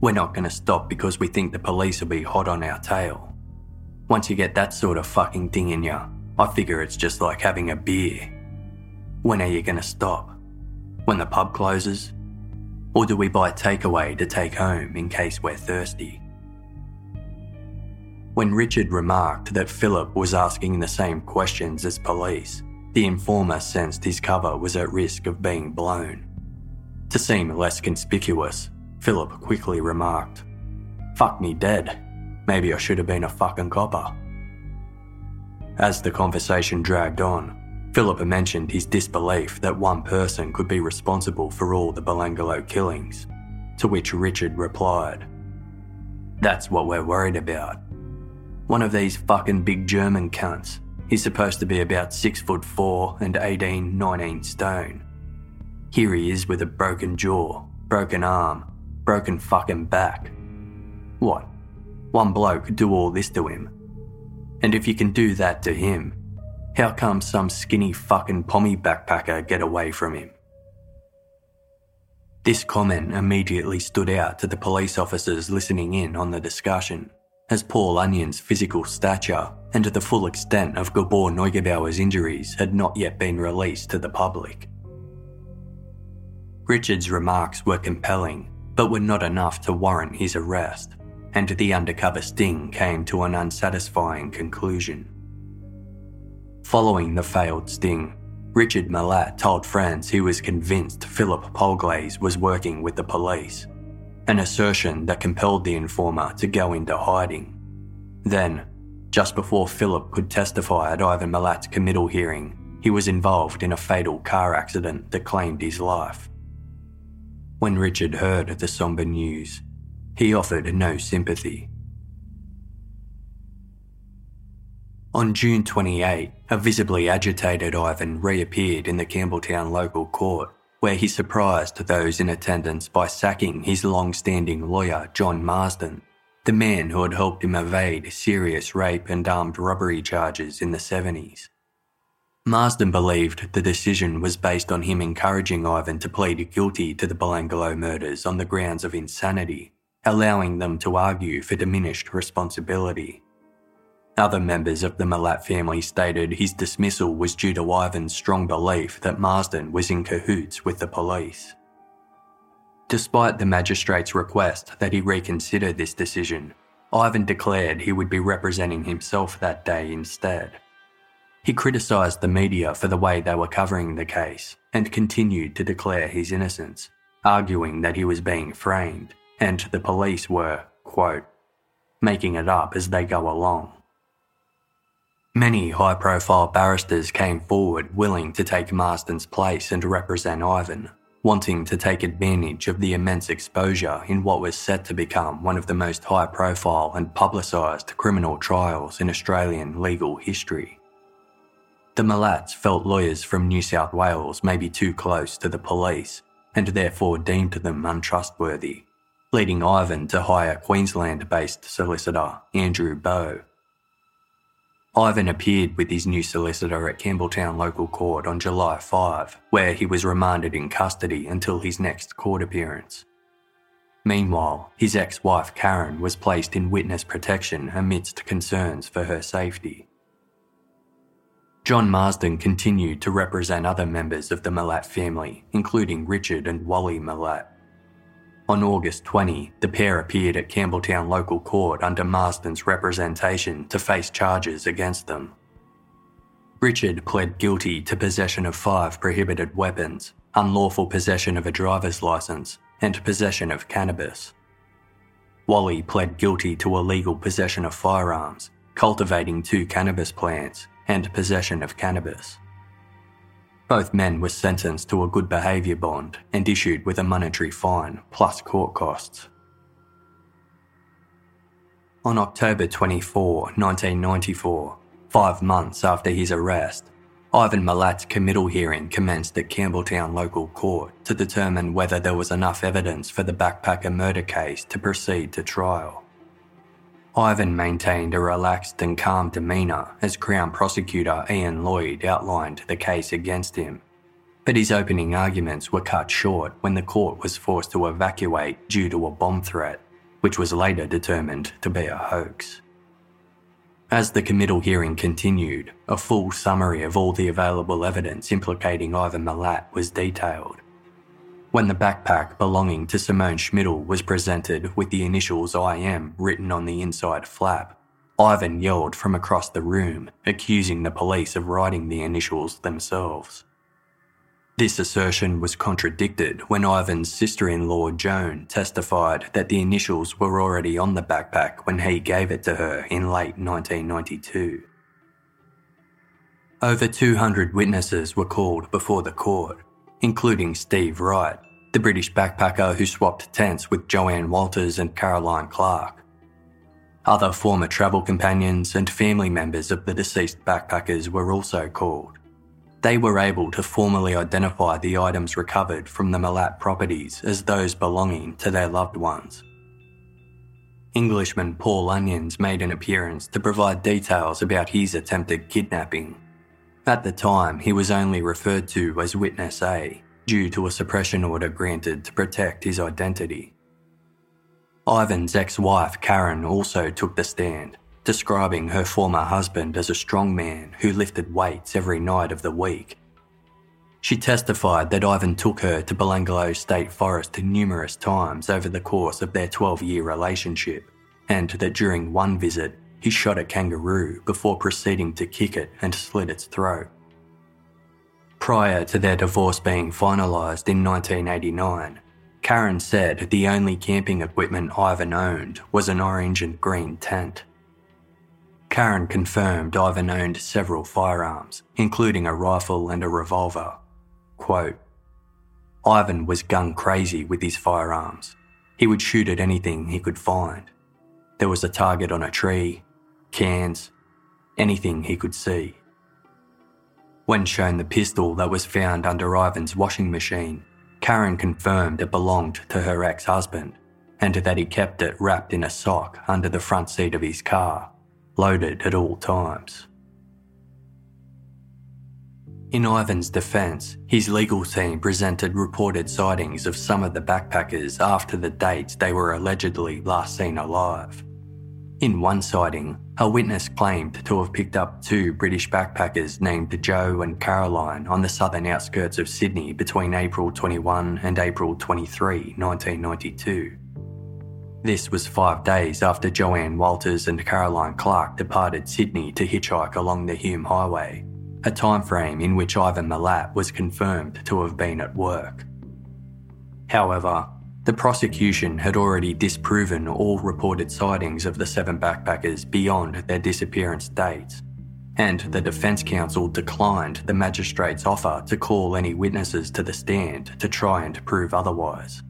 We're not going to stop because we think the police will be hot on our tail. Once you get that sort of fucking thing in you, I figure it's just like having a beer. When are you going to stop? When the pub closes? Or do we buy takeaway to take home in case we're thirsty? When Richard remarked that Philip was asking the same questions as police, the informer sensed his cover was at risk of being blown. To seem less conspicuous, Philip quickly remarked, Fuck me dead. Maybe I should have been a fucking copper. As the conversation dragged on, Philip mentioned his disbelief that one person could be responsible for all the Belanglo killings, to which Richard replied, That's what we're worried about. One of these fucking big German cunts. He's supposed to be about 6 foot 4 and 18, 19 stone. Here he is with a broken jaw, broken arm, broken fucking back. What? One bloke could do all this to him. And if you can do that to him, how come some skinny fucking pommy backpacker get away from him? This comment immediately stood out to the police officers listening in on the discussion, as Paul Onion's physical stature and the full extent of Gabor Neugebauer's injuries had not yet been released to the public. Richard's remarks were compelling, but were not enough to warrant his arrest, and the undercover sting came to an unsatisfying conclusion. Following the failed sting, Richard Milat told friends he was convinced Philip Polglaze was working with the police, an assertion that compelled the informer to go into hiding. Then, just before Philip could testify at Ivan Milat's committal hearing, he was involved in a fatal car accident that claimed his life. When Richard heard of the somber news, he offered no sympathy On June 28, a visibly agitated Ivan reappeared in the Campbelltown local court, where he surprised those in attendance by sacking his long standing lawyer, John Marsden, the man who had helped him evade serious rape and armed robbery charges in the 70s. Marsden believed the decision was based on him encouraging Ivan to plead guilty to the Belanglo murders on the grounds of insanity, allowing them to argue for diminished responsibility. Other members of the Milat family stated his dismissal was due to Ivan's strong belief that Marsden was in cahoots with the police. Despite the magistrate's request that he reconsider this decision, Ivan declared he would be representing himself that day instead. He criticised the media for the way they were covering the case and continued to declare his innocence, arguing that he was being framed and the police were, quote, making it up as they go along. Many high profile barristers came forward willing to take Marsden's place and represent Ivan, wanting to take advantage of the immense exposure in what was set to become one of the most high profile and publicised criminal trials in Australian legal history. The Milats felt lawyers from New South Wales may be too close to the police and therefore deemed them untrustworthy, leading Ivan to hire Queensland based solicitor Andrew Boe Ivan appeared with his new solicitor at Campbelltown Local Court on July 5, where he was remanded in custody until his next court appearance. Meanwhile, his ex wife Karen was placed in witness protection amidst concerns for her safety. John Marsden continued to represent other members of the Milat family, including Richard and Wally Milat. On August 20, the pair appeared at Campbelltown Local Court under Marsden's representation to face charges against them. Richard pled guilty to possession of five prohibited weapons, unlawful possession of a driver's license, and possession of cannabis. Wally pled guilty to illegal possession of firearms, cultivating two cannabis plants, and possession of cannabis. Both men were sentenced to a good behaviour bond and issued with a monetary fine plus court costs. On October 24, 1994, five months after his arrest, Ivan Milat's committal hearing commenced at Campbelltown Local Court to determine whether there was enough evidence for the backpacker murder case to proceed to trial. Ivan maintained a relaxed and calm demeanour as Crown Prosecutor Ian Lloyd outlined the case against him. But his opening arguments were cut short when the court was forced to evacuate due to a bomb threat, which was later determined to be a hoax. As the committal hearing continued, a full summary of all the available evidence implicating Ivan Milat was detailed. When the backpack belonging to Simone Schmidl was presented with the initials IM written on the inside flap, Ivan yelled from across the room, accusing the police of writing the initials themselves. This assertion was contradicted when Ivan's sister in law Joan testified that the initials were already on the backpack when he gave it to her in late 1992. Over 200 witnesses were called before the court, including Steve Wright, the British backpacker who swapped tents with Joanne Walters and Caroline Clarke. Other former travel companions and family members of the deceased backpackers were also called. They were able to formally identify the items recovered from the Milat properties as those belonging to their loved ones. Englishman Paul Onions made an appearance to provide details about his attempted kidnapping at the time, he was only referred to as Witness A due to a suppression order granted to protect his identity. Ivan's ex wife, Karen, also took the stand, describing her former husband as a strong man who lifted weights every night of the week. She testified that Ivan took her to Belanglo State Forest numerous times over the course of their 12 year relationship, and that during one visit, he shot a kangaroo before proceeding to kick it and slit its throat. Prior to their divorce being finalised in 1989, Karen said the only camping equipment Ivan owned was an orange and green tent. Karen confirmed Ivan owned several firearms, including a rifle and a revolver. Quote, Ivan was gun crazy with his firearms. He would shoot at anything he could find. There was a target on a tree, cans, anything he could see. When shown the pistol that was found under Ivan's washing machine, Karen confirmed it belonged to her ex husband and that he kept it wrapped in a sock under the front seat of his car, loaded at all times. In Ivan's defence, his legal team presented reported sightings of some of the backpackers after the dates they were allegedly last seen alive. In one sighting, a witness claimed to have picked up two British backpackers named Joe and Caroline on the southern outskirts of Sydney between April 21 and April 23, 1992. This was five days after Joanne Walters and Caroline Clarke departed Sydney to hitchhike along the Hume Highway, a time frame in which Ivan Milat was confirmed to have been at work. However, the prosecution had already disproven all reported sightings of the seven backpackers beyond their disappearance dates, and the Defence Counsel declined the magistrate's offer to call any witnesses to the stand to try and prove otherwise.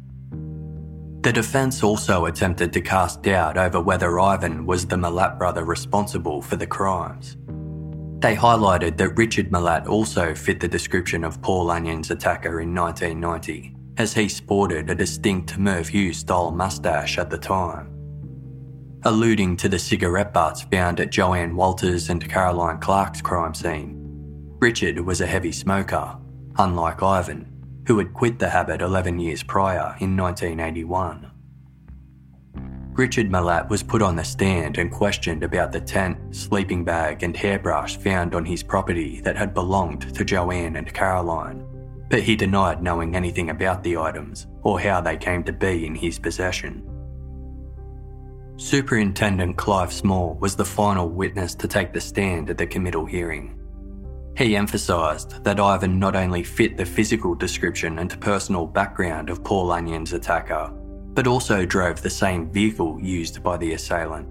The defence also attempted to cast doubt over whether Ivan was the Milat brother responsible for the crimes. They highlighted that Richard Milat also fit the description of Paul Onion's attacker in 1990 as he sported a distinct Merv Hughes style mustache at the time. Alluding to the cigarette butts found at Joanne Walters and Caroline Clarke's crime scene, Richard was a heavy smoker, unlike Ivan, who had quit the habit 11 years prior in 1981. Richard Milat was put on the stand and questioned about the tent, sleeping bag, and hairbrush found on his property that had belonged to Joanne and Caroline but he denied knowing anything about the items or how they came to be in his possession. Superintendent Clive Small was the final witness to take the stand at the committal hearing. He emphasised that Ivan not only fit the physical description and personal background of Paul Onions' attacker, but also drove the same vehicle used by the assailant.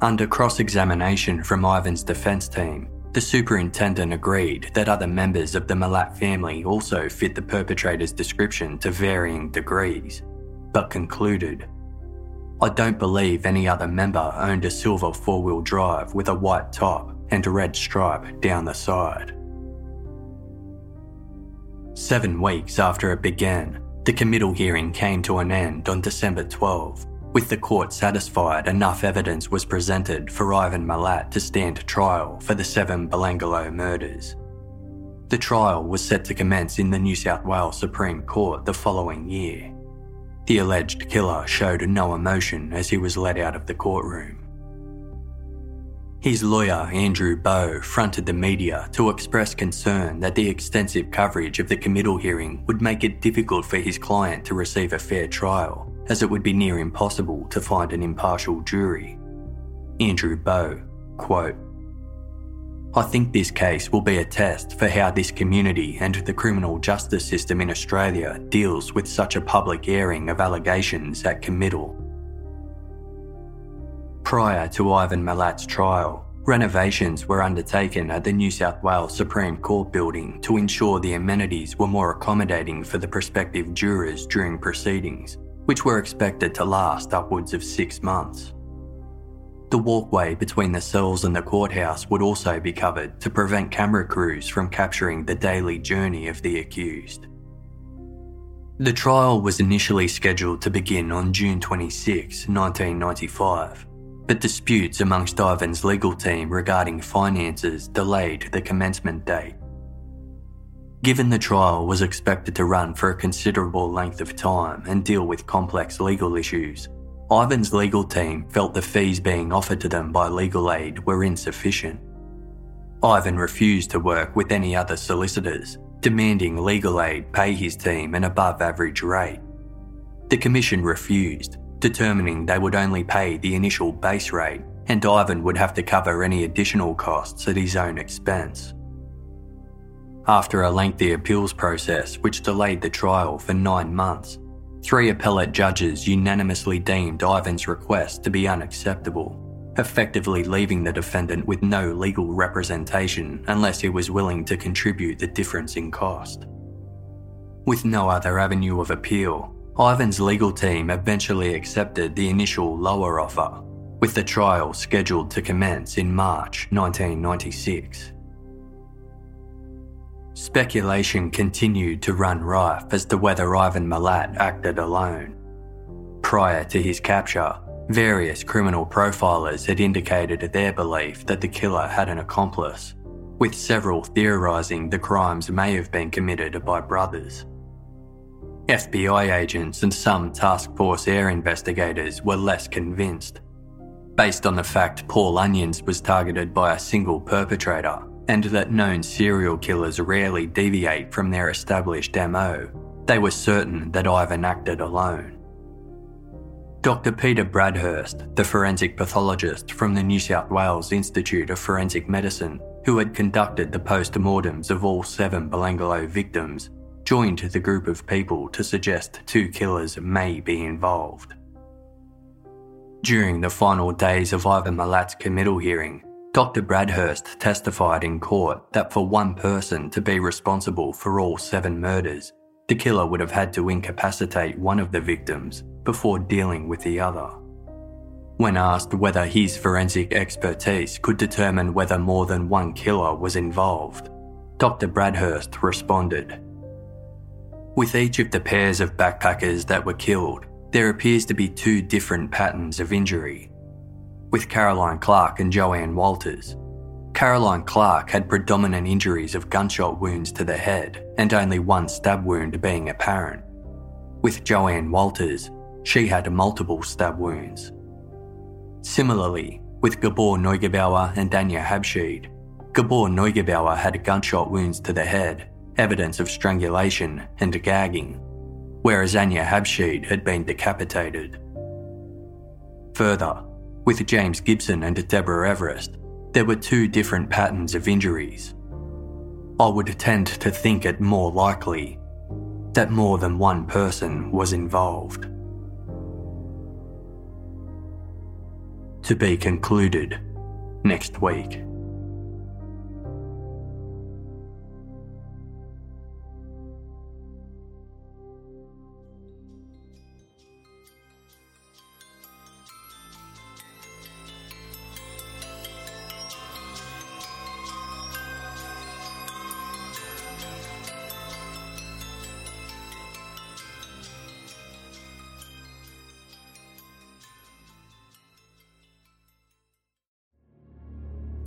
Under cross examination from Ivan's defence team, the superintendent agreed that other members of the Milat family also fit the perpetrator's description to varying degrees, but concluded I don't believe any other member owned a silver four wheel drive with a white top and a red stripe down the side. Seven weeks after it began, the committal hearing came to an end on December 12 with the court satisfied enough evidence was presented for Ivan Milat to stand trial for the seven Belanglo murders. The trial was set to commence in the New South Wales Supreme Court the following year. The alleged killer showed no emotion as he was led out of the courtroom. His lawyer, Andrew Boe, fronted the media to express concern that the extensive coverage of the committal hearing would make it difficult for his client to receive a fair trial as it would be near impossible to find an impartial jury. Andrew Boe, quote, I think this case will be a test for how this community and the criminal justice system in Australia deals with such a public airing of allegations at committal. Prior to Ivan Milat's trial, renovations were undertaken at the New South Wales Supreme Court building to ensure the amenities were more accommodating for the prospective jurors during proceedings which were expected to last upwards of six months. The walkway between the cells and the courthouse would also be covered to prevent camera crews from capturing the daily journey of the accused. The trial was initially scheduled to begin on June 26, 1995, but disputes amongst Ivan's legal team regarding finances delayed the commencement date. Given the trial was expected to run for a considerable length of time and deal with complex legal issues, Ivan's legal team felt the fees being offered to them by legal aid were insufficient. Ivan refused to work with any other solicitors, demanding legal aid pay his team an above average rate. The Commission refused, determining they would only pay the initial base rate and Ivan would have to cover any additional costs at his own expense. After a lengthy appeals process which delayed the trial for nine months, three appellate judges unanimously deemed Ivan's request to be unacceptable, effectively leaving the defendant with no legal representation unless he was willing to contribute the difference in cost. With no other avenue of appeal, Ivan's legal team eventually accepted the initial lower offer, with the trial scheduled to commence in March 1996. Speculation continued to run rife as to whether Ivan Milat acted alone. Prior to his capture, various criminal profilers had indicated their belief that the killer had an accomplice, with several theorising the crimes may have been committed by brothers. FBI agents and some Task Force Air investigators were less convinced. Based on the fact Paul Onions was targeted by a single perpetrator, and that known serial killers rarely deviate from their established MO, they were certain that Ivan acted alone. Dr. Peter Bradhurst, the forensic pathologist from the New South Wales Institute of Forensic Medicine, who had conducted the post-mortems of all seven Belanglo victims, joined the group of people to suggest two killers may be involved. During the final days of Ivan Milat's committal hearing, Dr. Bradhurst testified in court that for one person to be responsible for all seven murders, the killer would have had to incapacitate one of the victims before dealing with the other. When asked whether his forensic expertise could determine whether more than one killer was involved, Dr. Bradhurst responded With each of the pairs of backpackers that were killed, there appears to be two different patterns of injury with Caroline Clarke and Joanne Walters. Caroline Clarke had predominant injuries of gunshot wounds to the head and only one stab wound being apparent. With Joanne Walters, she had multiple stab wounds. Similarly, with Gabor Neugebauer and Anya Habschied, Gabor Neugebauer had gunshot wounds to the head, evidence of strangulation and gagging, whereas Anya Habschied had been decapitated. Further, with James Gibson and Deborah Everest, there were two different patterns of injuries. I would tend to think it more likely that more than one person was involved. To be concluded next week.